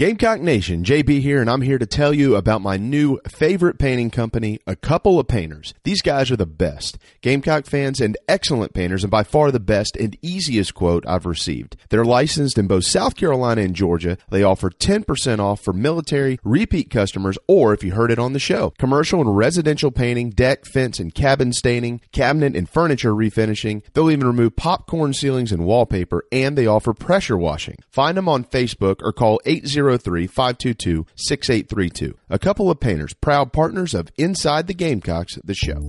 Gamecock Nation, JB here, and I'm here to tell you about my new favorite painting company, A Couple of Painters. These guys are the best. Gamecock fans and excellent painters, and by far the best and easiest quote I've received. They're licensed in both South Carolina and Georgia. They offer 10% off for military, repeat customers, or if you heard it on the show. Commercial and residential painting, deck, fence, and cabin staining, cabinet and furniture refinishing. They'll even remove popcorn ceilings and wallpaper, and they offer pressure washing. Find them on Facebook or call 80 803 522 6832. A couple of painters, proud partners of Inside the Gamecocks, the show.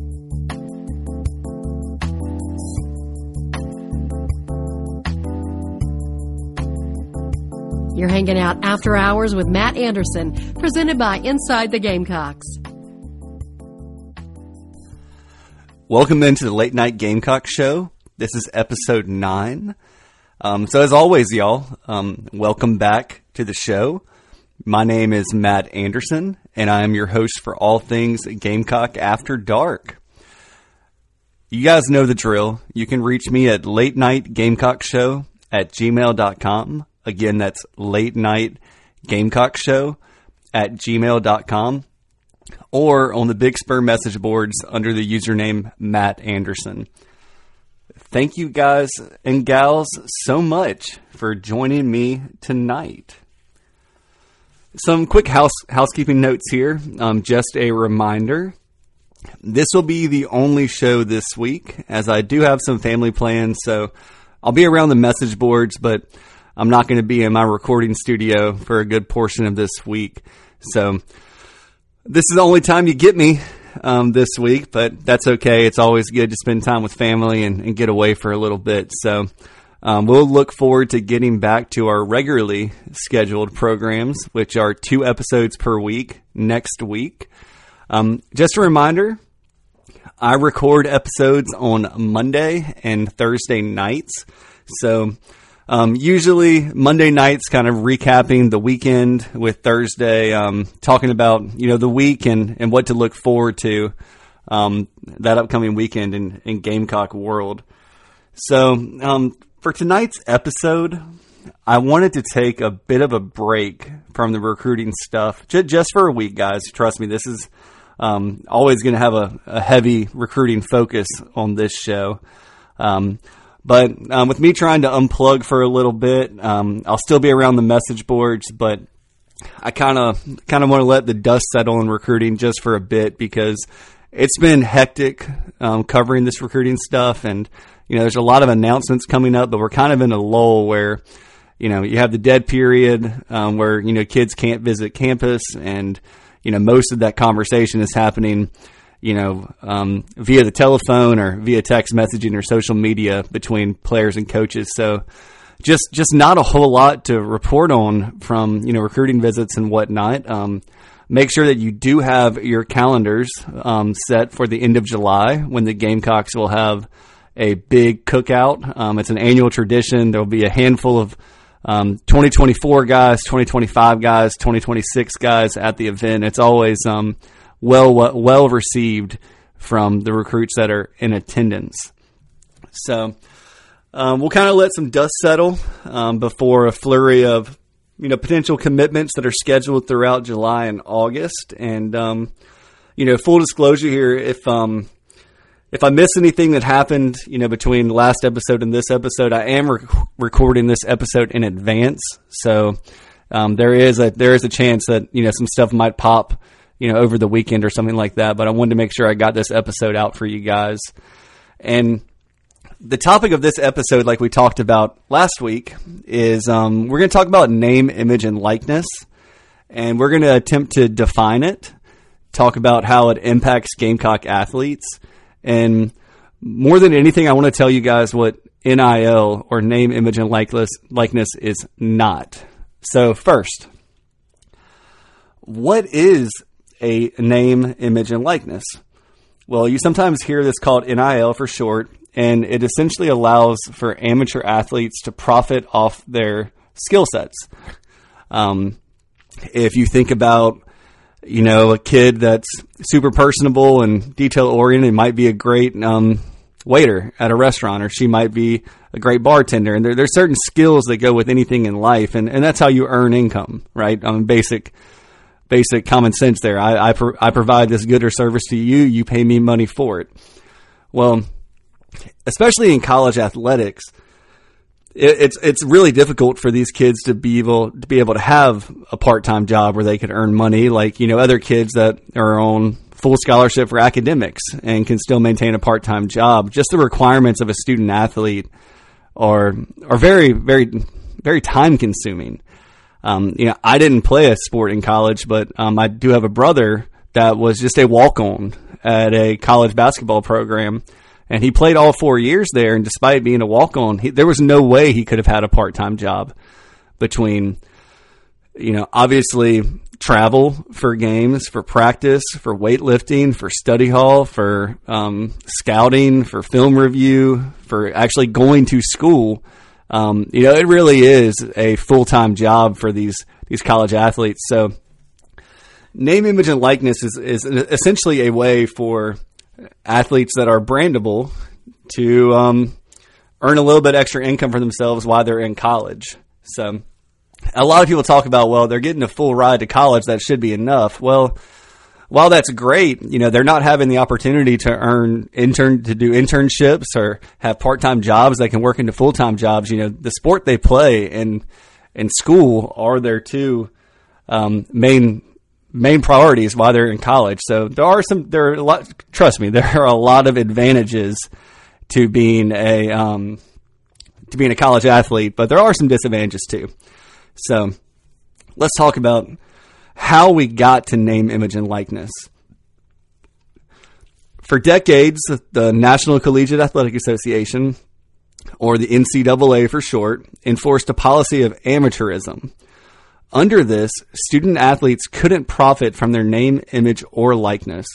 You're hanging out after hours with Matt Anderson, presented by Inside the Gamecocks. Welcome into the Late Night Gamecock Show. This is episode nine. Um, so, as always, y'all, um, welcome back to the show. My name is Matt Anderson, and I am your host for all things Gamecock After Dark. You guys know the drill. You can reach me at late night gamecock show at gmail.com. Again, that's late night gamecock show at gmail.com or on the Big Spur message boards under the username Matt Anderson. Thank you guys and gals so much for joining me tonight. Some quick house housekeeping notes here. Um, just a reminder. This will be the only show this week, as I do have some family plans. So I'll be around the message boards, but I'm not going to be in my recording studio for a good portion of this week. So this is the only time you get me um, this week, but that's okay. It's always good to spend time with family and, and get away for a little bit. So um, we'll look forward to getting back to our regularly scheduled programs, which are two episodes per week next week. Um, just a reminder I record episodes on Monday and Thursday nights. So, um, usually Monday nights, kind of recapping the weekend with Thursday, um, talking about you know the week and, and what to look forward to um, that upcoming weekend in, in Gamecock world. So um, for tonight's episode, I wanted to take a bit of a break from the recruiting stuff j- just for a week, guys. Trust me, this is um, always going to have a, a, heavy recruiting focus on this show. But um, with me trying to unplug for a little bit, um, I'll still be around the message boards, but I kind of kind of want to let the dust settle in recruiting just for a bit because it's been hectic um, covering this recruiting stuff and you know, there's a lot of announcements coming up, but we're kind of in a lull where, you know, you have the dead period um, where, you know, kids can't visit campus and, you know, most of that conversation is happening, you know, um, via the telephone or via text messaging or social media between players and coaches. So, just just not a whole lot to report on from you know recruiting visits and whatnot. Um, make sure that you do have your calendars um, set for the end of July when the Gamecocks will have a big cookout. Um, it's an annual tradition. There will be a handful of um, 2024 guys, 2025 guys, 2026 guys at the event. It's always um, well well received from the recruits that are in attendance. So um, we'll kind of let some dust settle um, before a flurry of you know potential commitments that are scheduled throughout July and August. And um, you know, full disclosure here, if um, if I miss anything that happened, you know, between the last episode and this episode, I am rec- recording this episode in advance, so um, there is a there is a chance that you know some stuff might pop, you know, over the weekend or something like that. But I wanted to make sure I got this episode out for you guys. And the topic of this episode, like we talked about last week, is um, we're going to talk about name, image, and likeness, and we're going to attempt to define it, talk about how it impacts Gamecock athletes and more than anything, I want to tell you guys what NIL or name, image, and likeness, likeness is not. So, first, what is a name, image, and likeness? Well, you sometimes hear this called NIL for short, and it essentially allows for amateur athletes to profit off their skill sets. Um, if you think about you know, a kid that's super personable and detail oriented might be a great um, waiter at a restaurant, or she might be a great bartender. And there, there's certain skills that go with anything in life, and, and that's how you earn income, right? On mean, basic basic common sense there. I I, pro- I provide this good or service to you, you pay me money for it. Well, especially in college athletics, it, it's it's really difficult for these kids to be able to be able to have a part time job where they could earn money, like you know other kids that are on full scholarship for academics and can still maintain a part time job. Just the requirements of a student athlete are are very very very time consuming. Um, you know, I didn't play a sport in college, but um, I do have a brother that was just a walk on at a college basketball program and he played all four years there. And despite being a walk on, there was no way he could have had a part time job between, you know, obviously travel for games, for practice, for weightlifting, for study hall, for um, scouting, for film review, for actually going to school. Um, you know, it really is a full time job for these these college athletes. So, name, image, and likeness is is essentially a way for athletes that are brandable to um, earn a little bit extra income for themselves while they're in college. So a lot of people talk about, well, they're getting a full ride to college. That should be enough. Well, while that's great, you know, they're not having the opportunity to earn intern to do internships or have part time jobs. They can work into full time jobs. You know, the sport they play in in school are their two um, main main priorities while they're in college. So there are some, there are a lot, trust me, there are a lot of advantages to being a, um, to being a college athlete, but there are some disadvantages too. So let's talk about how we got to name, image, and likeness. For decades, the National Collegiate Athletic Association, or the NCAA for short, enforced a policy of amateurism under this, student athletes couldn't profit from their name, image, or likeness.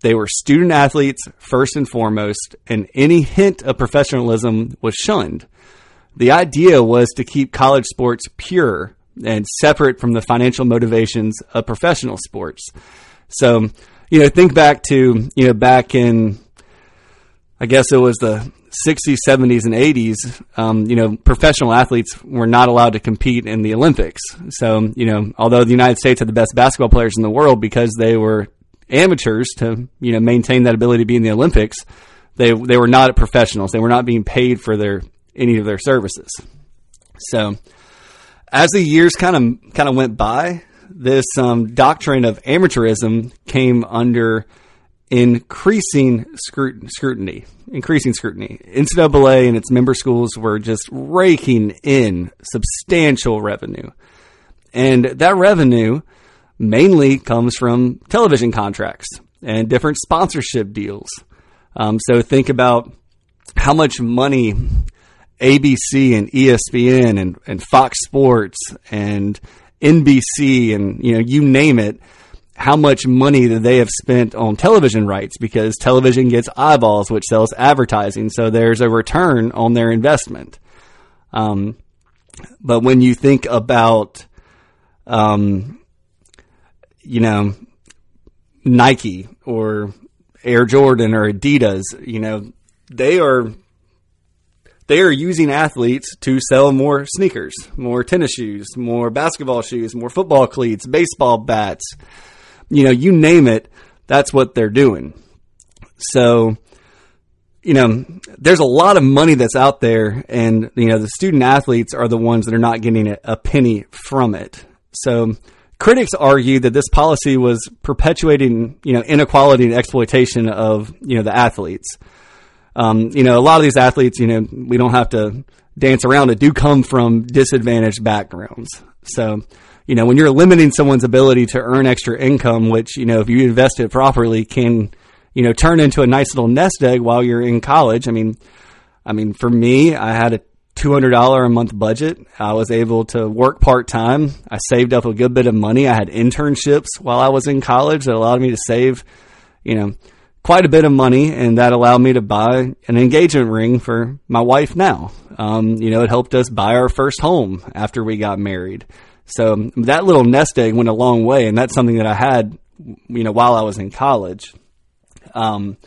They were student athletes first and foremost, and any hint of professionalism was shunned. The idea was to keep college sports pure and separate from the financial motivations of professional sports. So, you know, think back to, you know, back in, I guess it was the 60s, 70s, and 80s, um, you know, professional athletes were not allowed to compete in the Olympics. So, you know, although the United States had the best basketball players in the world because they were amateurs to, you know, maintain that ability to be in the Olympics, they they were not professionals. They were not being paid for their any of their services. So, as the years kind of kind of went by, this um, doctrine of amateurism came under increasing scrutiny, increasing scrutiny. NCAA and its member schools were just raking in substantial revenue. And that revenue mainly comes from television contracts and different sponsorship deals. Um, so think about how much money ABC and ESPN and, and Fox Sports and NBC and you know you name it how much money that they have spent on television rights because television gets eyeballs, which sells advertising. So there's a return on their investment. Um, but when you think about, um, you know, Nike or Air Jordan or Adidas, you know, they are they are using athletes to sell more sneakers, more tennis shoes, more basketball shoes, more football cleats, baseball bats, you know, you name it, that's what they're doing. So, you know, there's a lot of money that's out there, and you know, the student athletes are the ones that are not getting a, penny from it. So, critics argue that this policy was perpetuating, you know, inequality and exploitation of you know the athletes. Um, you know, a lot of these athletes, you know, we don't have to dance around it, do come from disadvantaged backgrounds. So, you know, when you're limiting someone's ability to earn extra income, which, you know, if you invest it properly can, you know, turn into a nice little nest egg while you're in college. I mean, I mean, for me, I had a $200 a month budget. I was able to work part time. I saved up a good bit of money. I had internships while I was in college that allowed me to save, you know, quite a bit of money, and that allowed me to buy an engagement ring for my wife now. Um, you know, it helped us buy our first home after we got married. So that little nest egg went a long way, and that's something that I had, you know, while I was in college. Um,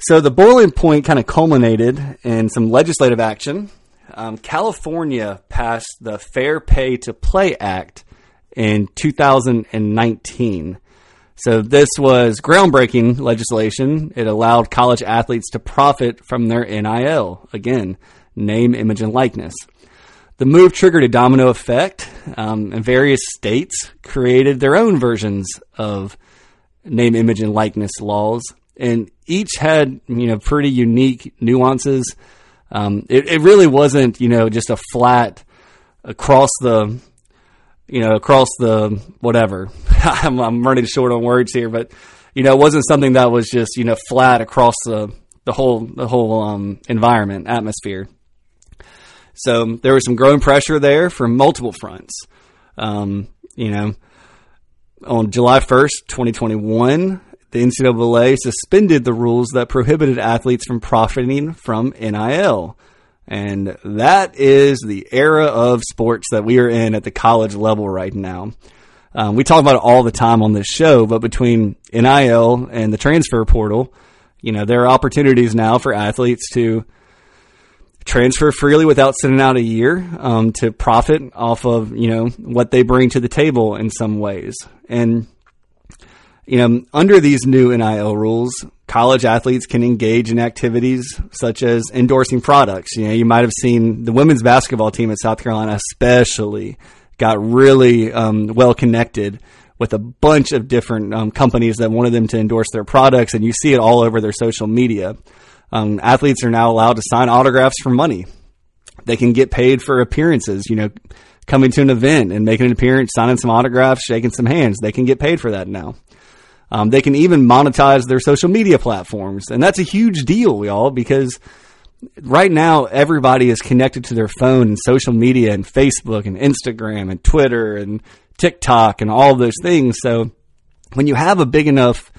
So the boiling point kind of culminated in some legislative action. Um, California passed the Fair Pay to Play Act in 2019. So this was groundbreaking legislation. It allowed college athletes to profit from their NIL. Again, name, image, and likeness. The move triggered a domino effect, um, and various states created their own versions of name, image, and likeness laws, and each had you know pretty unique nuances. Um, it, it really wasn't you know just a flat across the you know across the whatever. I'm, I'm running short on words here, but you know it wasn't something that was just you know flat across the the whole the whole um, environment atmosphere. So there was some growing pressure there from multiple fronts. Um, you know, on July 1st, 2021, the NCAA suspended the rules that prohibited athletes from profiting from NIL. And that is the era of sports that we are in at the college level right now. Um, we talk about it all the time on this show, but between NIL and the transfer portal, you know, there are opportunities now for athletes to transfer freely without sitting out a year um, to profit off of you know what they bring to the table in some ways and you know under these new NIL rules college athletes can engage in activities such as endorsing products you know you might have seen the women's basketball team at South Carolina especially got really um, well connected with a bunch of different um, companies that wanted them to endorse their products and you see it all over their social media um, athletes are now allowed to sign autographs for money. They can get paid for appearances, you know, coming to an event and making an appearance, signing some autographs, shaking some hands. They can get paid for that now. Um, they can even monetize their social media platforms. And that's a huge deal, y'all, because right now everybody is connected to their phone and social media and Facebook and Instagram and Twitter and TikTok and all those things. So when you have a big enough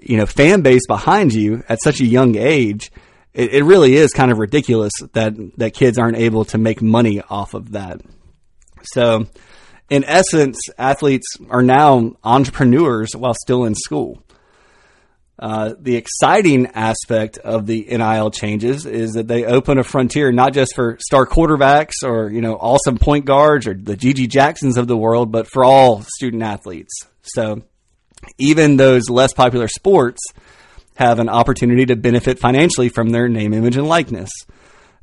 you know fan base behind you at such a young age, it, it really is kind of ridiculous that that kids aren't able to make money off of that. So, in essence, athletes are now entrepreneurs while still in school. Uh, the exciting aspect of the NIL changes is that they open a frontier not just for star quarterbacks or you know awesome point guards or the GG Jacksons of the world, but for all student athletes. So even those less popular sports have an opportunity to benefit financially from their name, image, and likeness.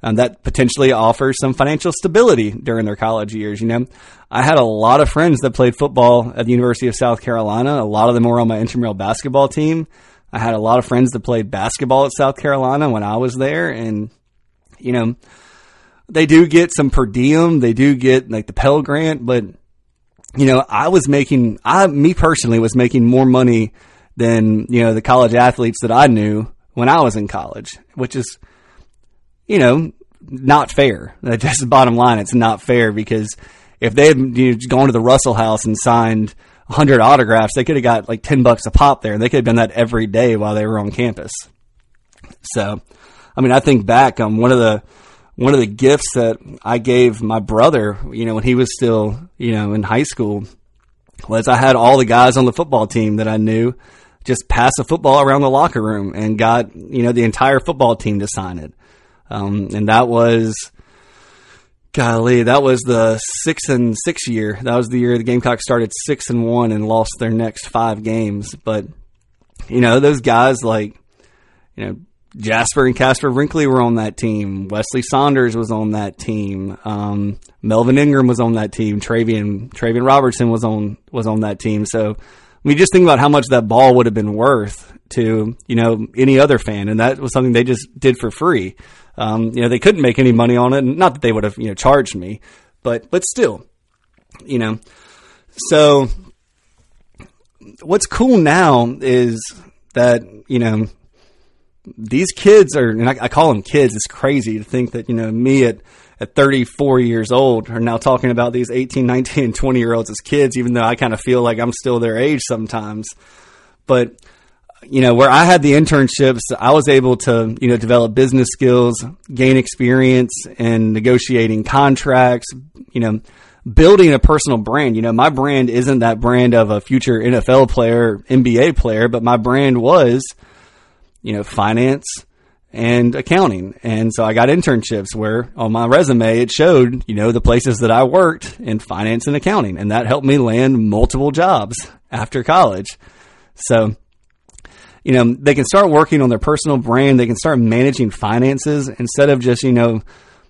And that potentially offers some financial stability during their college years. You know, I had a lot of friends that played football at the University of South Carolina. A lot of them were on my intramural basketball team. I had a lot of friends that played basketball at South Carolina when I was there. And, you know, they do get some per diem. They do get like the Pell Grant, but you know, I was making, I, me personally was making more money than, you know, the college athletes that I knew when I was in college, which is, you know, not fair. That's the bottom line. It's not fair because if they had you know, gone to the Russell House and signed 100 autographs, they could have got like 10 bucks a pop there and they could have done that every day while they were on campus. So, I mean, I think back on um, one of the, one of the gifts that I gave my brother, you know, when he was still, you know, in high school, was I had all the guys on the football team that I knew just pass a football around the locker room and got, you know, the entire football team to sign it. Um, and that was, golly, that was the six and six year. That was the year the Gamecocks started six and one and lost their next five games. But, you know, those guys like, you know, Jasper and Casper Brinkley were on that team. Weslye Saunders was on that team. Um, Melvin Ingram was on that team. Travian Travian Robertson was on was on that team. So I mean, just think about how much that ball would have been worth to you know any other fan, and that was something they just did for free. Um, you know, they couldn't make any money on it. Not that they would have you know charged me, but but still, you know. So what's cool now is that you know these kids are, and I, I, call them kids. It's crazy to think that, you know, me at, at 34 years old are now talking about these 18, 19, and 20 year olds as kids, even though I kind of feel like I'm still their age sometimes. But, you know, where I had the internships, I was able to, you know, develop business skills, gain experience in negotiating contracts, you know, building a personal brand. You know, my brand isn't that brand of a future NFL player, NBA player, but my brand was – you know, finance and accounting. And so I got internships where on my resume it showed, you know, the places that I worked in finance and accounting. And that helped me land multiple jobs after college. So, you know, they can start working on their personal brand. They can start managing finances instead of just, you know,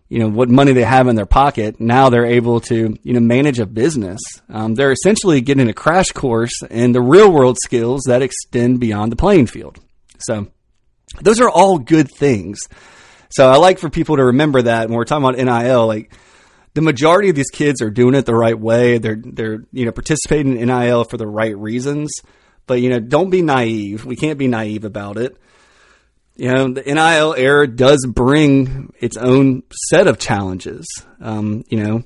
you know what money they have in their pocket. Now they're able to you know manage a business. Um, they're essentially getting a crash course in the real world skills that extend beyond the playing field. So those are all good things. So I like for people to remember that when we're talking about NIL, like the majority of these kids are doing it the right way. They're they're you know participating in NIL for the right reasons. But you know, don't be naive. We can't be naive about it you know, the NIL era does bring its own set of challenges. Um, you know,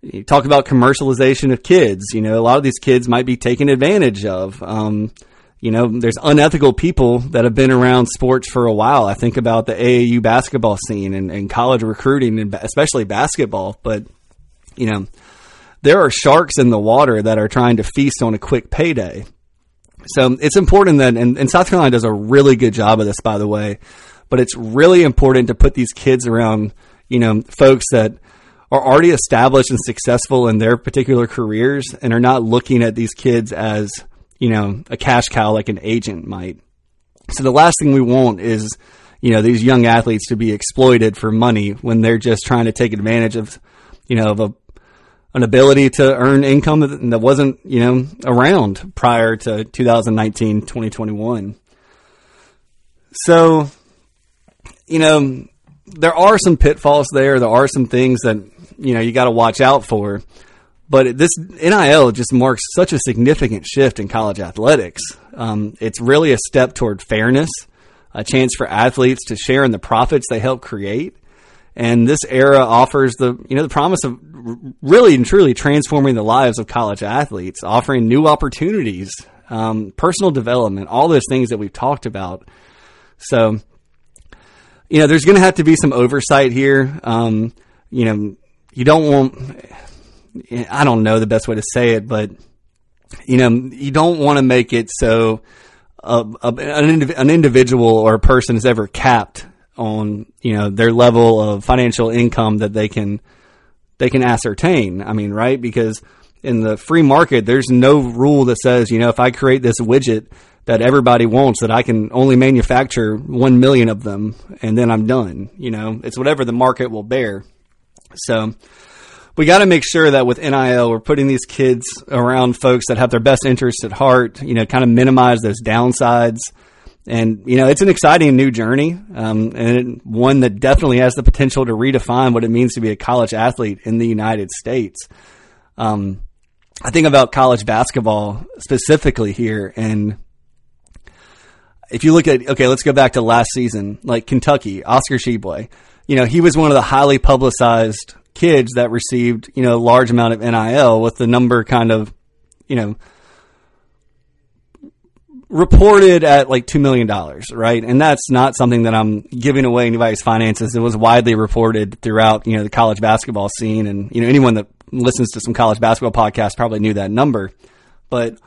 you talk about commercialization of kids. You know, a lot of these kids might be taken advantage of. Um, you know, there's unethical people that have been around sports for a while. I think about the AAU basketball scene and, and college recruiting, and especially basketball. But you know, there are sharks in the water that are trying to feast on a quick payday. So it's important that, and, and South Carolina does a really good job of this, by the way, but it's really important to put these kids around, you know, folks that are already established and successful in their particular careers and are not looking at these kids as, you know, a cash cow like an agent might. So the last thing we want is, you know, these young athletes to be exploited for money when they're just trying to take advantage of, you know, of a an ability to earn income that wasn't, you know, around prior to 2019, 2021. So, you know, there are some pitfalls there. There are some things that, you know, you got to watch out for. But this NIL just marks such a significant shift in college athletics. Um, it's really a step toward fairness, a chance for athletes to share in the profits they help create. And this era offers the, you know, the promise of really and truly transforming the lives of college athletes, offering new opportunities, um, personal development, all those things that we've talked about. So, you know, there's going to have to be some oversight here. Um, you know, you don't want, I don't know the best way to say it, but, you know, you don't want to make it so uh, an, an individual or a person is ever capped on, you know, their level of financial income that they can they can ascertain. I mean, right? Because in the free market, there's no rule that says, you know, if I create this widget that everybody wants, that I can only manufacture one million of them and then I'm done. You know, it's whatever the market will bear. So we got to make sure that with NIL, we're putting these kids around folks that have their best interests at heart, you know, kind of minimize those downsides and you know it's an exciting new journey, um, and one that definitely has the potential to redefine what it means to be a college athlete in the United States. Um, I think about college basketball specifically here, and if you look at okay, let's go back to last season, like Kentucky, Oscar Tshiebwe, You know, he was one of the highly publicized kids that received you know a large amount of NIL with the number kind of you know reported at like $2 million, right? And that's not something that I'm giving away anybody's finances. It was widely reported throughout, you know, the college basketball scene. And, you know, anyone that listens to some college basketball podcasts probably knew that number. But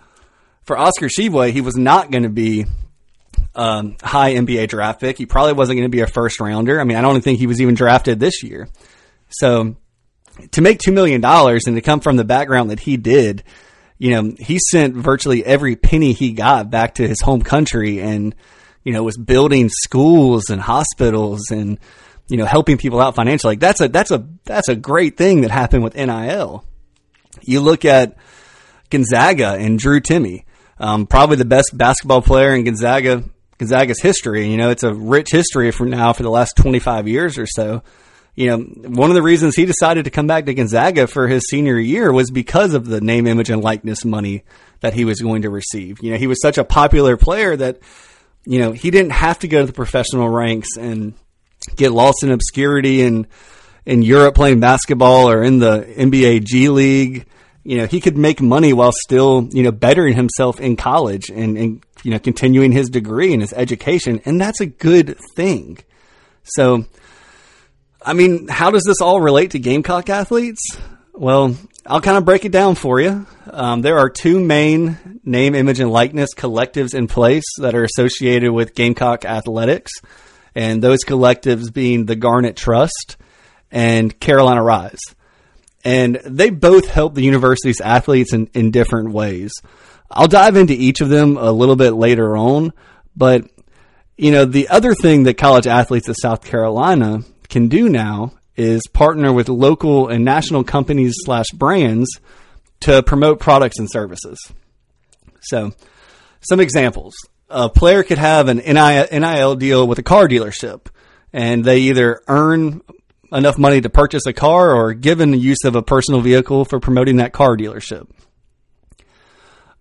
for Oscar Tshiebwe, he was not going to be um, high NBA draft pick. He probably wasn't going to be a first rounder. I mean, I don't think he was even drafted this year. So to make $2 million and to come from the background that he did, you know, he sent virtually every penny he got back to his home country and, you know, was building schools and hospitals and, you know, helping people out financially. Like that's a, that's a, that's a great thing that happened with NIL. You look at Gonzaga and Drew Timme, um, probably the best basketball player in Gonzaga, Gonzaga's history. You know, it's a rich history for now for the last 25 years or so you know, one of the reasons he decided to come back to Gonzaga for his senior year was because of the name, image, and likeness money that he was going to receive. You know, he was such a popular player that, you know, he didn't have to go to the professional ranks and get lost in obscurity in in Europe playing basketball or in the NBA G League. You know, he could make money while still, you know, bettering himself in college and, and you know, continuing his degree and his education. And that's a good thing. So I mean, how does this all relate to Gamecock athletes? Well, I'll kind of break it down for you. Um, there are two main name, image, and likeness collectives in place that are associated with Gamecock athletics, and those collectives being the Garnet Trust and Carolina Rise. And they both help the university's athletes in, in different ways. I'll dive into each of them a little bit later on, but you know, the other thing that college athletes of South Carolina can do now is partner with local and national companies slash brands to promote products and services. So, some examples. A player could have an NIL deal with a car dealership, and they either earn enough money to purchase a car or given the use of a personal vehicle for promoting that car dealership.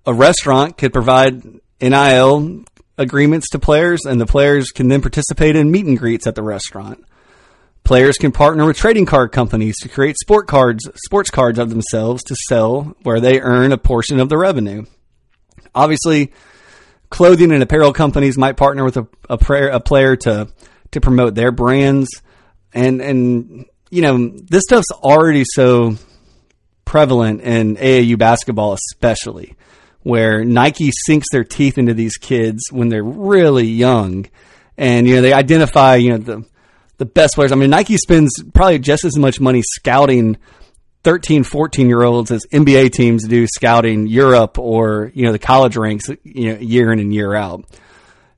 A restaurant could provide NIL agreements to players, and the players can then participate in meet and greets at the restaurant. Players can partner with trading card companies to create sport cards, sports cards of themselves to sell, where they earn a portion of the revenue. Obviously, clothing and apparel companies might partner with a, a, prayer, a player to to promote their brands, and and you know this stuff's already so prevalent in AAU basketball, especially where Nike sinks their teeth into these kids when they're really young, and you know they identify you know the the best players. I mean, Nike spends probably just as much money scouting 13, 14 year olds as NBA teams do scouting Europe or you know the college ranks you know year in and year out.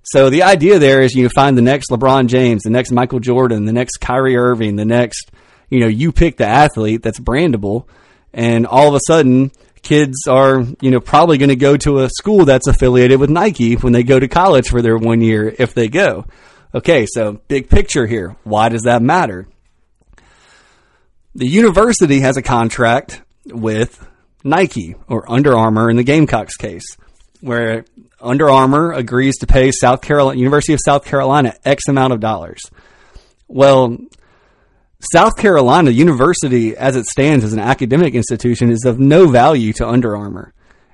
So the idea there is you find the next LeBron James, the next Michael Jordan, the next Kyrie Irving, the next you know you pick the athlete that's brandable, and all of a sudden kids are, you know, probably going to go to a school that's affiliated with Nike when they go to college for their one year if they go. Okay, so big picture here. Why does that matter? The university has a contract with Nike or Under Armour in the Gamecocks case, where Under Armour agrees to pay South Carolina University of South Carolina X amount of dollars. Well, South Carolina University, as it stands as an academic institution, is of no value to Under Armour.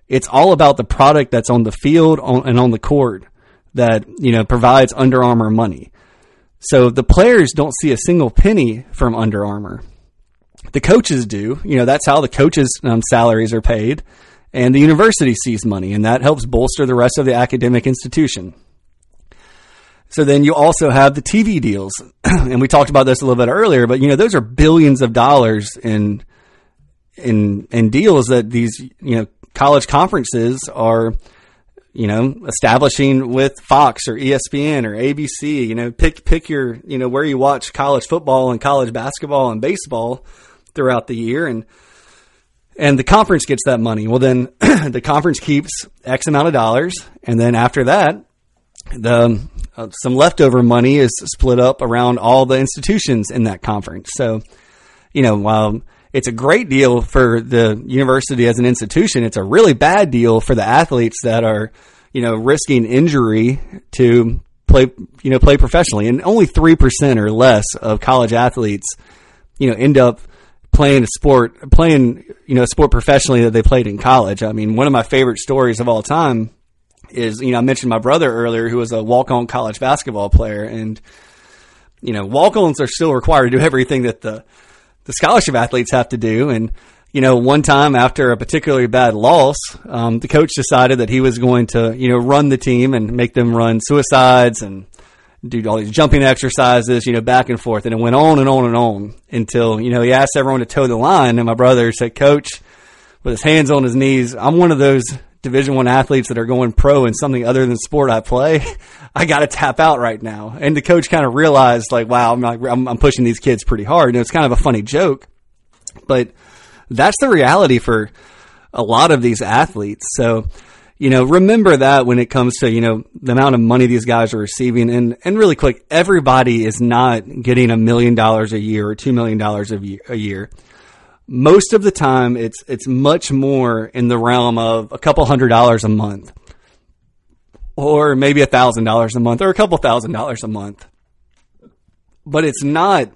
It's all about the product that's on the field and on the court that you know provides Under Armour money. So the players don't see a single penny from Under Armour. The coaches do. You know that's how the coaches' um, salaries are paid, and the university sees money, and that helps bolster the rest of the academic institution. So then you also have the TV deals, and we talked about this a little bit earlier. But you know, those are billions of dollars in in in deals that these you know college conferences are you know establishing with Fox or ESPN or ABC. You know, pick pick your you know where you watch college football and college basketball and baseball throughout the year, and and the conference gets that money. Well, then the conference keeps X amount of dollars, and then after that, the uh, some leftover money is split up around all the institutions in that conference. So, you know, while it's a great deal for the university as an institution, it's a really bad deal for the athletes that are, you know, risking injury to play, you know, play professionally. And only 3% or less of college athletes, you know, end up playing a sport, playing, you know, a sport professionally that they played in college. I mean, one of my favorite stories of all time is, you know, I mentioned my brother earlier who was a walk on college basketball player and, you know, walk ons are still required to do everything that the, the scholarship athletes have to do. And, you know, one time after a particularly bad loss, um, the coach decided that he was going to, you know, run the team and make them run suicides and do all these jumping exercises, you know, back and forth. And it went on and on and on until, you know, he asked everyone to toe the line. And my brother said, Coach, with his hands on his knees, I'm one of those division one athletes that are going pro in something other than sport I play, I got to tap out right now. And the coach kind of realized like, wow, I'm, not, I'm, I'm pushing these kids pretty hard. And it's kind of a funny joke, but that's the reality for a lot of these athletes. So, you know, remember that when it comes to, you know, the amount of money these guys are receiving. And, and really quick, everybody is not getting a million dollars a year or two million dollars a year most of the time it's it's much more in the realm of a couple hundred dollars a month. Or maybe a thousand dollars a month or a couple thousand dollars a month. But it's not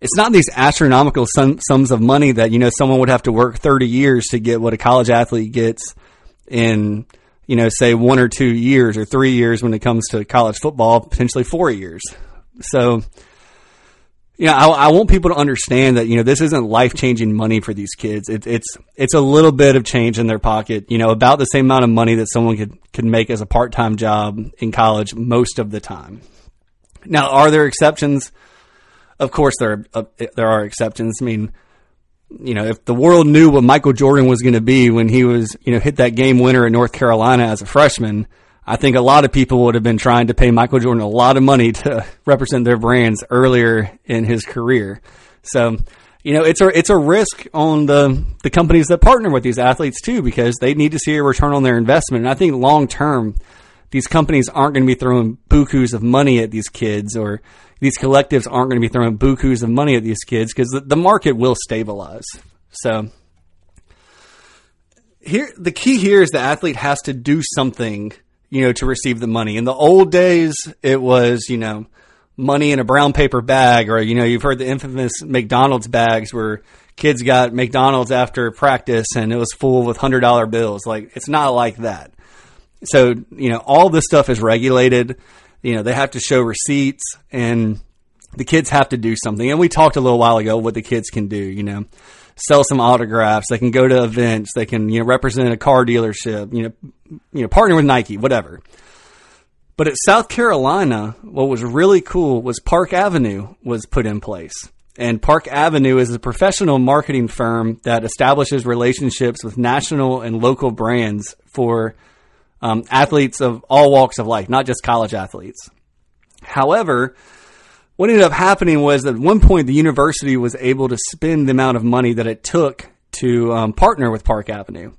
it's not these astronomical sum, sums of money that you know someone would have to work 30 years to get what a college athlete gets in you know say one or two years or three years when it comes to college football potentially four years. So know, I, I want people to understand that you know this isn't life changing money for these kids. It, it's it's a little bit of change in their pocket. You know, about the same amount of money that someone could could make as a part time job in college most of the time. Now, are there exceptions? Of course, there are, uh, there are exceptions. I mean, you know, if the world knew what Michael Jordan was going to be when he was, you know, hit that game winner in North Carolina as a freshman, I think a lot of people would have been trying to pay Michael Jordan a lot of money to represent their brands earlier in his career. So, you know, it's a it's a risk on the the companies that partner with these athletes too because they need to see a return on their investment. And I think long term, these companies aren't going to be throwing bukus of money at these kids or these collectives aren't going to be throwing bukus of money at these kids because the, the market will stabilize. So here, the key here is the athlete has to do something, you know, to receive the money. In the old days, it was, you know, money in a brown paper bag, or you know, you've heard the infamous McDonald's bags where kids got McDonald's after practice and it was full with hundred dollar bills. Like it's not like that. So you know, all this stuff is regulated you know, they have to show receipts and the kids have to do something. And we talked a little while ago what the kids can do, you know, sell some autographs. They can go to events. They can, you know, represent a car dealership, you know, you know, partner with Nike, whatever. But at South Carolina, what was really cool was Park Avenue was put in place. And Park Avenue is a professional marketing firm that establishes relationships with national and local brands for um, athletes of all walks of life, not just college athletes. However, what ended up happening was that at one point the university was able to spend the amount of money that it took to um, partner with Park Avenue.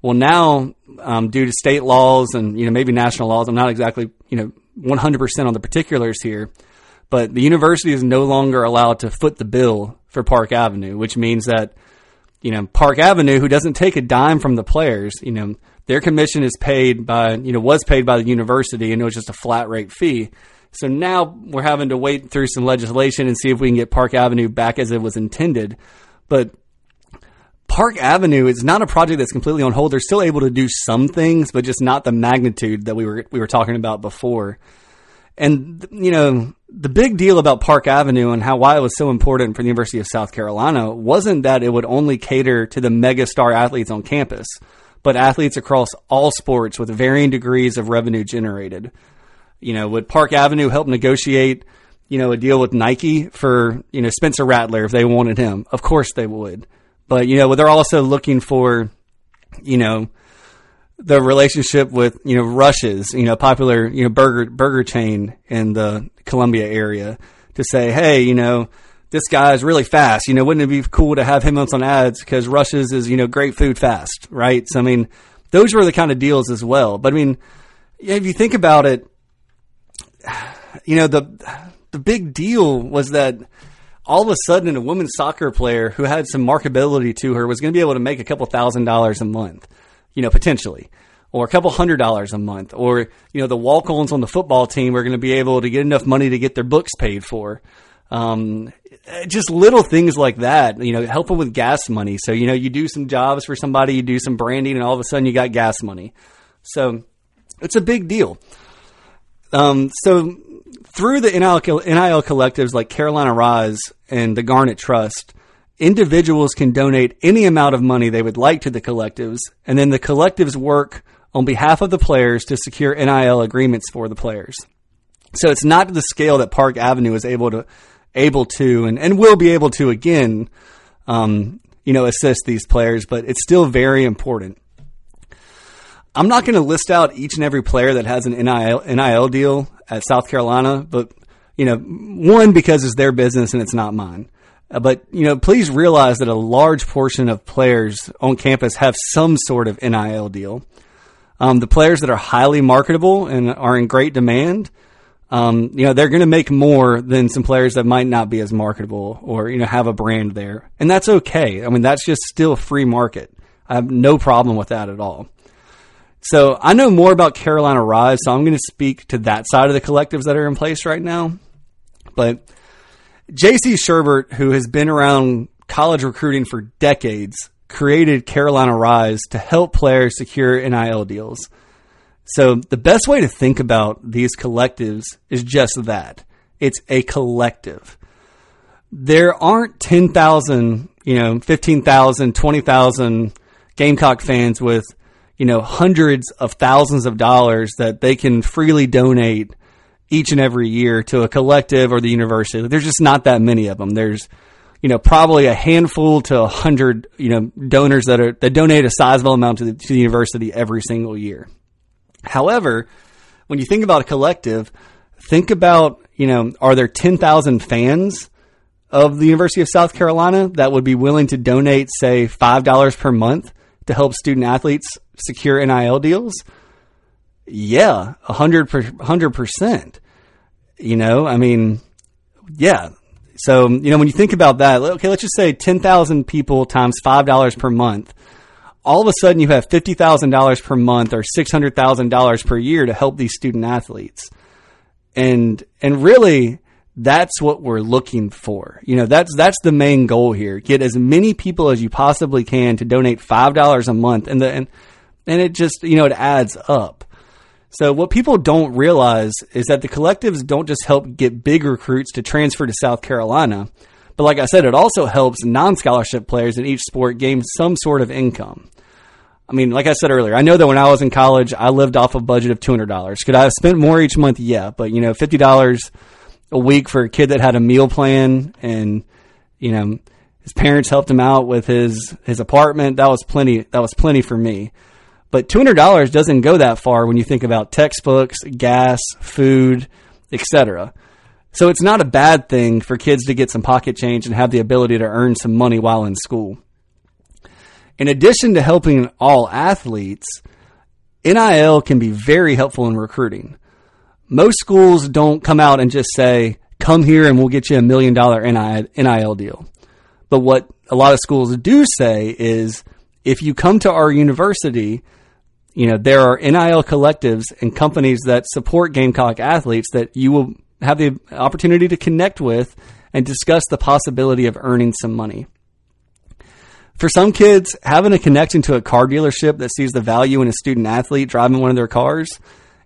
Well, now um, due to state laws and you know maybe national laws, I'm not exactly you know 100% on the particulars here, but the university is no longer allowed to foot the bill for Park Avenue, which means that you know Park Avenue, who doesn't take a dime from the players, you know their commission is paid by, you know, was paid by the university and it was just a flat rate fee. So now we're having to wait through some legislation and see if we can get Park Avenue back as it was intended. But Park Avenue is not a project that's completely on hold. They're still able to do some things, but just not the magnitude that we were we were talking about before. And you know, the big deal about Park Avenue and how why it was so important for the University of South Carolina wasn't that it would only cater to the mega star athletes on campus but athletes across all sports with varying degrees of revenue generated. You know, would Park Avenue help negotiate, you know, a deal with Nike for, you know, Spencer Rattler if they wanted him? Of course they would. But, you know, they're also looking for, you know, the relationship with, you know, Rush's, you know, popular, you know, burger, burger chain in the Columbia area to say, hey, you know, this guy is really fast. You know, wouldn't it be cool to have him on some ads because Rush's is, you know, great food fast, right? So, I mean, those were the kind of deals as well. But I mean, if you think about it, you know, the, the big deal was that all of a sudden a women's soccer player who had some marketability to her was going to be able to make a couple thousand dollars a month, you know, potentially, or a couple hundred dollars a month, or, you know, the walk ons on the football team are going to be able to get enough money to get their books paid for. Um, just little things like that, you know, helping with gas money. So, you know, you do some jobs for somebody, you do some branding, and all of a sudden you got gas money. So it's a big deal. Um, so through the NIL, NIL collectives like Carolina Rise and the Garnet Trust, individuals can donate any amount of money they would like to the collectives, and then the collectives work on behalf of the players to secure NIL agreements for the players. So it's not to the scale that Park Avenue is able to able to and, and will be able to again, um, you know, assist these players, but it's still very important. I'm not going to list out each and every player that has an NIL, NIL deal at South Carolina, but you know, one because it's their business and it's not mine. Uh, but you know, please realize that a large portion of players on campus have some sort of NIL deal. Um, the players that are highly marketable and are in great demand um, you know, they're going to make more than some players that might not be as marketable or, you know, have a brand there. And that's okay. I mean, that's just still free market. I have no problem with that at all. So I know more about Carolina Rise, so I'm going to speak to that side of the collectives that are in place right now. But JC Shurburtt, who has been around college recruiting for decades, created Carolina Rise to help players secure NIL deals. So the best way to think about these collectives is just that. It's a collective. there aren't 10,000, you know, 15,000, 20,000 Gamecock fans with, you know, hundreds of thousands of dollars that they can freely donate each and every year to a collective or the university. There's just not that many of them. There's, you know, probably a handful to a hundred, you know, donors that are that donate a sizable amount to the, to the university every single year. However, when you think about a collective, think about, you know, are there 10,000 fans of the University of South Carolina that would be willing to donate, say, $5 per month to help student athletes secure NIL deals? Yeah, 100 100%. You know, I mean, yeah. So, you know, when you think about that, okay, let's just say 10,000 people times $5 per month. All of a sudden you have $50,000 per month or $600,000 per year to help these student athletes. And and really that's what we're looking for. You know, that's that's the main goal here. Get as many people as you possibly can to donate $5 a month and the and, and it just, you know, it adds up. So what people don't realize is that the collectives don't just help get big recruits to transfer to South Carolina, but like I said, it also helps non-scholarship players in each sport gain some sort of income. I mean, like I said earlier, I know that when I was in college, I lived off a budget of two hundred dollars. Could I have spent more each month? Yeah, but you know, fifty dollars a week for a kid that had a meal plan and you know his parents helped him out with his his apartment. That was plenty. That was plenty for me. But $200 doesn't go that far when you think about textbooks, gas, food, etc. So it's not a bad thing for kids to get some pocket change and have the ability to earn some money while in school. In addition to helping all athletes, NIL can be very helpful in recruiting. Most schools don't come out and just say, come here and we'll get you a million dollar NIL deal. But what a lot of schools do say is, if you come to our university, you know, there are NIL collectives and companies that support Gamecock athletes that you will have the opportunity to connect with and discuss the possibility of earning some money. For some kids, having a connection to a car dealership that sees the value in a student athlete driving one of their cars,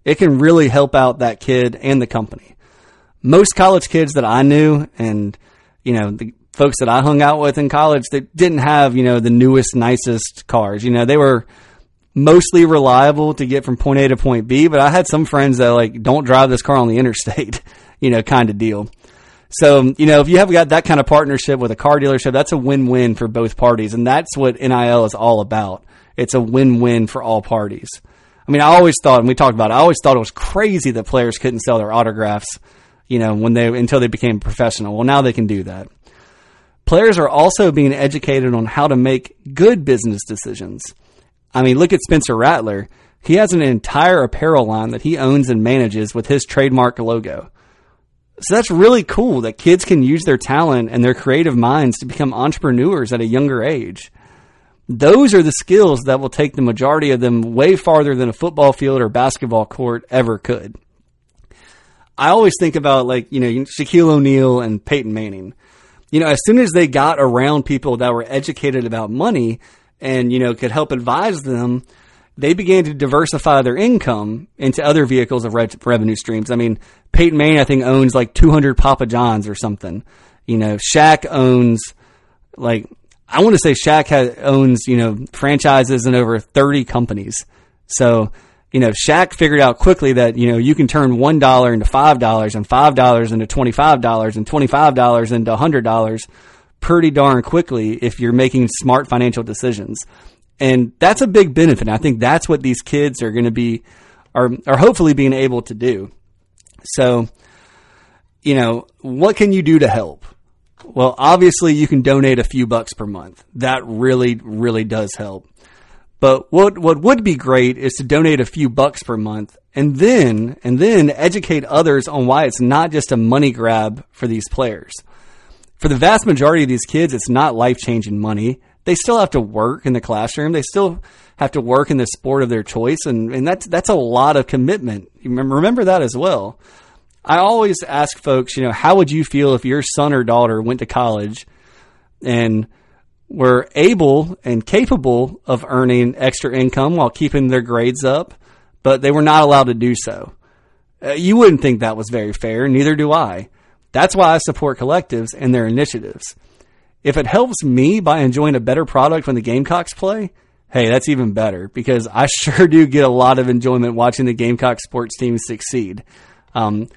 it can really help out that kid and the company. Most college kids that I knew and, you know, the folks that I hung out with in college, that didn't have, you know, the newest, nicest cars. You know, they were mostly reliable to get from point A to point B, but I had some friends that like don't drive this car on the interstate, you know, kind of deal. So, you know, if you have got that kind of partnership with a car dealership, that's a win-win for both parties. And that's what NIL is all about. It's a win-win for all parties. I mean, I always thought, and we talked about it, I always thought it was crazy that players couldn't sell their autographs, you know, when they, until they became professional. Well, now they can do that. Players are also being educated on how to make good business decisions. I mean, look at Spencer Rattler. He has an entire apparel line that he owns and manages with his trademark logo. So that's really cool that kids can use their talent and their creative minds to become entrepreneurs at a younger age. Those are the skills that will take the majority of them way farther than a football field or basketball court ever could. I always think about like, you know, Shaquille O'Neal and Peyton Manning. You know, as soon as they got around people that were educated about money, and you know could help advise them, they began to diversify their income into other vehicles of revenue streams. I mean, Peyton Manning, I think, owns like 200 Papa Johns or something. You know, Shaq owns like I want to say Shaq has, owns you know franchises in over 30 companies. So you know, Shaq figured out quickly that you know you can turn one dollar into five dollars, and five dollars into twenty five dollars, and twenty five dollars into hundred dollars pretty darn quickly if you're making smart financial decisions. And that's a big benefit. And I think that's what these kids are going to be, are, are hopefully being able to do. So, you know, what can you do to help? Well, obviously you can donate a few bucks per month. That really, really does help. But what, what would be great is to donate a few bucks per month and then, and then educate others on why it's not just a money grab for these players for the vast majority of these kids, it's not life changing money. They still have to work in the classroom. They still have to work in the sport of their choice, and, and that's that's a lot of commitment. Remember, remember that as well. I always ask folks, you know, how would you feel if your son or daughter went to college and were able and capable of earning extra income while keeping their grades up, but they were not allowed to do so? Uh, you wouldn't think that was very fair. Neither do I That's why I support collectives and their initiatives. If it helps me by enjoying a better product when the Gamecocks play, hey, that's even better because I sure do get a lot of enjoyment watching the Gamecock sports team succeed. Um,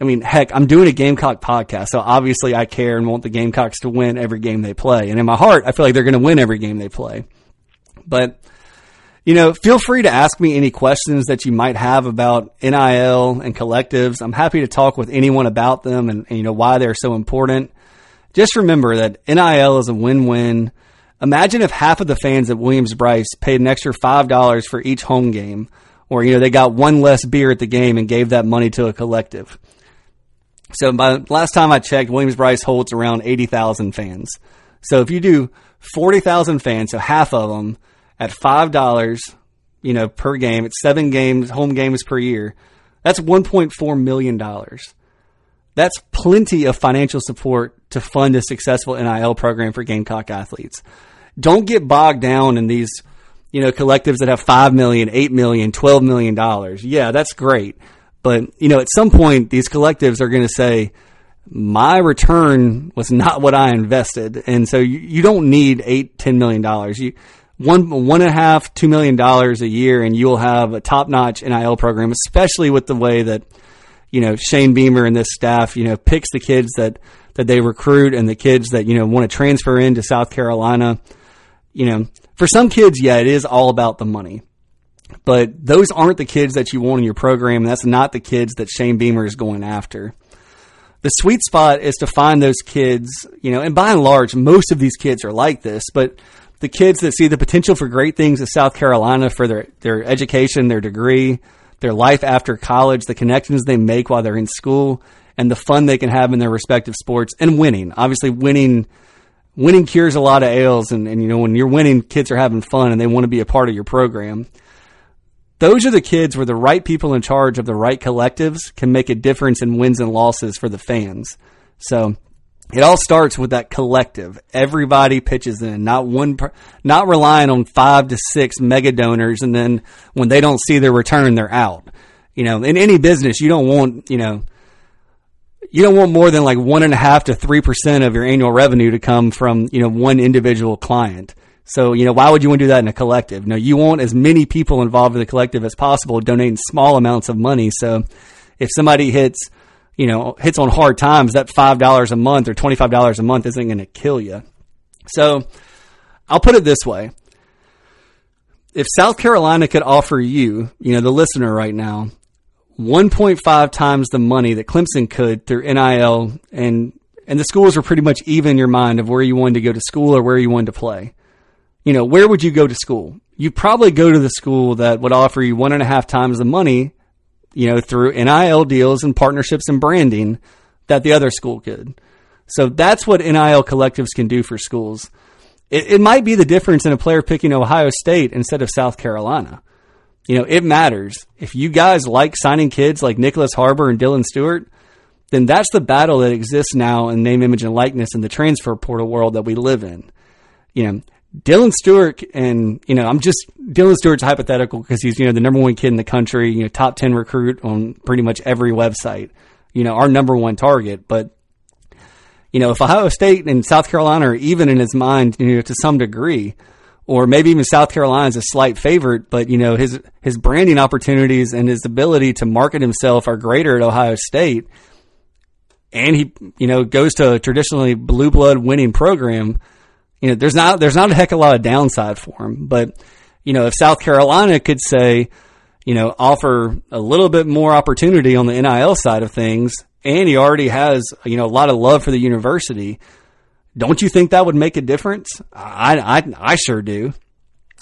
I mean, heck, I'm doing a Gamecock podcast, so obviously I care and want the Gamecocks to win every game they play. And in my heart, I feel like they're going to win every game they play. But, you know, feel free to ask me any questions that you might have about NIL and collectives. I'm happy to talk with anyone about them and, and you know, why they're so important. Just remember that NIL is a win-win. Imagine if half of the fans at Williams Brice paid an extra $5 for each home game, or, you know, they got one less beer at the game and gave that money to a collective. So by last time I checked, Williams-Brice holds around 80,000 fans. So if you do 40,000 fans, so half of them at $5, you know, per game, it's seven games, home games per year. That's $1.4 million. That's plenty of financial support to fund a successful NIL program for Gamecock athletes. Don't get bogged down in these, you know, collectives that have $5 million, $8 million, $12 million. Yeah, that's great. But, you know, at some point, these collectives are going to say, my return was not what I invested. And so you, you don't need eight, ten million dollars. You, one, one and a half, two million dollars a year, and you'll have a top notch NIL program, especially with the way that, you know, Shane Beamer and this staff, you know, picks the kids that, that they recruit and the kids that, you know, want to transfer into South Carolina. You know, for some kids, yeah, it is all about the money. But those aren't the kids that you want in your program. That's not the kids that Shane Beamer is going after. The sweet spot is to find those kids, you know, and by and large, most of these kids are like this, but the kids that see the potential for great things in South Carolina for their, their education, their degree, their life after college, the connections they make while they're in school, and the fun they can have in their respective sports, and winning. Obviously, winning winning cures a lot of ails, and, and you know when you're winning, kids are having fun and they want to be a part of your program those are the kids where the right people in charge of the right collectives can make a difference in wins and losses for the fans. So it all starts with that collective. Everybody pitches in, not one, not relying on five to six mega donors, and then when they don't see their return, they're out. You know, in any business, you don't want, you know, you don't want more than like one and a half to three percent of your annual revenue to come from, you know, one individual client. So, you know, why would you want to do that in a collective? No, you want as many people involved in the collective as possible donating small amounts of money. So if somebody hits, you know, hits on hard times, that $5 a month or $25 a month isn't going to kill you. So I'll put it this way. If South Carolina could offer you, you know, the listener right now, 1.5 times the money that Clemson could through NIL and and the schools were pretty much even in your mind of where you wanted to go to school or where you wanted to play you know, where would you go to school? You probably go to the school that would offer you one and a half times the money, you know, through NIL deals and partnerships and branding that the other school could. So that's what NIL collectives can do for schools. It, it might be the difference in a player picking Ohio State instead of South Carolina. You know, it matters. If you guys like signing kids like Nyckoles Harbor and Dylan Stewart, then that's the battle that exists now in name, image, and likeness in the transfer portal world that we live in. You know, Dylan Stewart and you know I'm just Dylan Stewart's hypothetical because he's you know the number one kid in the country, you know top ten recruit on pretty much every website, you know our number one target. But you know if Ohio State and South Carolina are even in his mind, you know to some degree, or maybe even South Carolina is a slight favorite, but you know his his branding opportunities and his ability to market himself are greater at Ohio State, and he you know goes to a traditionally blue blood winning program you know, there's not there's not a heck of a lot of downside for him. But you know, if South Carolina could say, you know, offer a little bit more opportunity on the NIL side of things, and he already has you know a lot of love for the university, don't you think that would make a difference? I I, I sure do.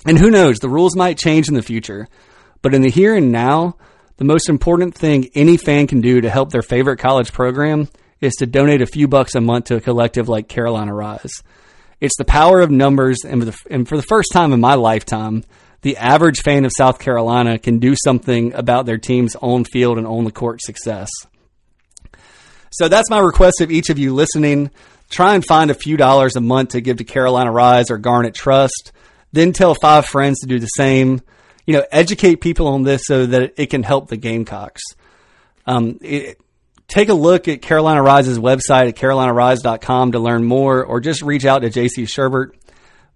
And who knows, the rules might change in the future, but in the here and now, the most important thing any fan can do to help their favorite college program is to donate a few bucks a month to a collective like Carolina Rise. It's the power of numbers, and for, the, and for the first time in my lifetime, the average fan of South Carolina can do something about their team's own field and on the court success. So that's my request of each of you listening. Try and find a few dollars a month to give to Carolina Rise or Garnet Trust. Then tell five friends to do the same. You know, educate people on this so that it can help the Gamecocks. Um, it, take a look at Carolina Rise's website at carolinarise.com to learn more or just reach out to JC Shurburtt.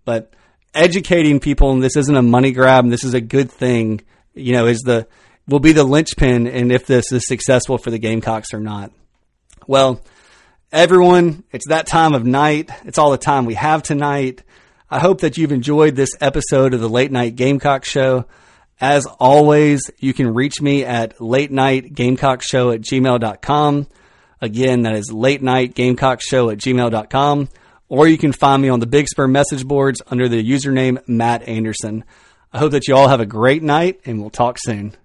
But educating people, and this isn't a money grab, and this is a good thing, you know, is the will be the linchpin in if this is successful for the Gamecocks or not. Well, everyone, it's that time of night. It's all the time we have tonight. I hope that you've enjoyed this episode of the Late Night Gamecock Show. As always, you can reach me at late night gamecock show at gmail.com. Again, that is late night gamecock show at gmail.com. Or you can find me on the Big Spur message boards under the username Matt Anderson. I hope that you all have a great night and we'll talk soon.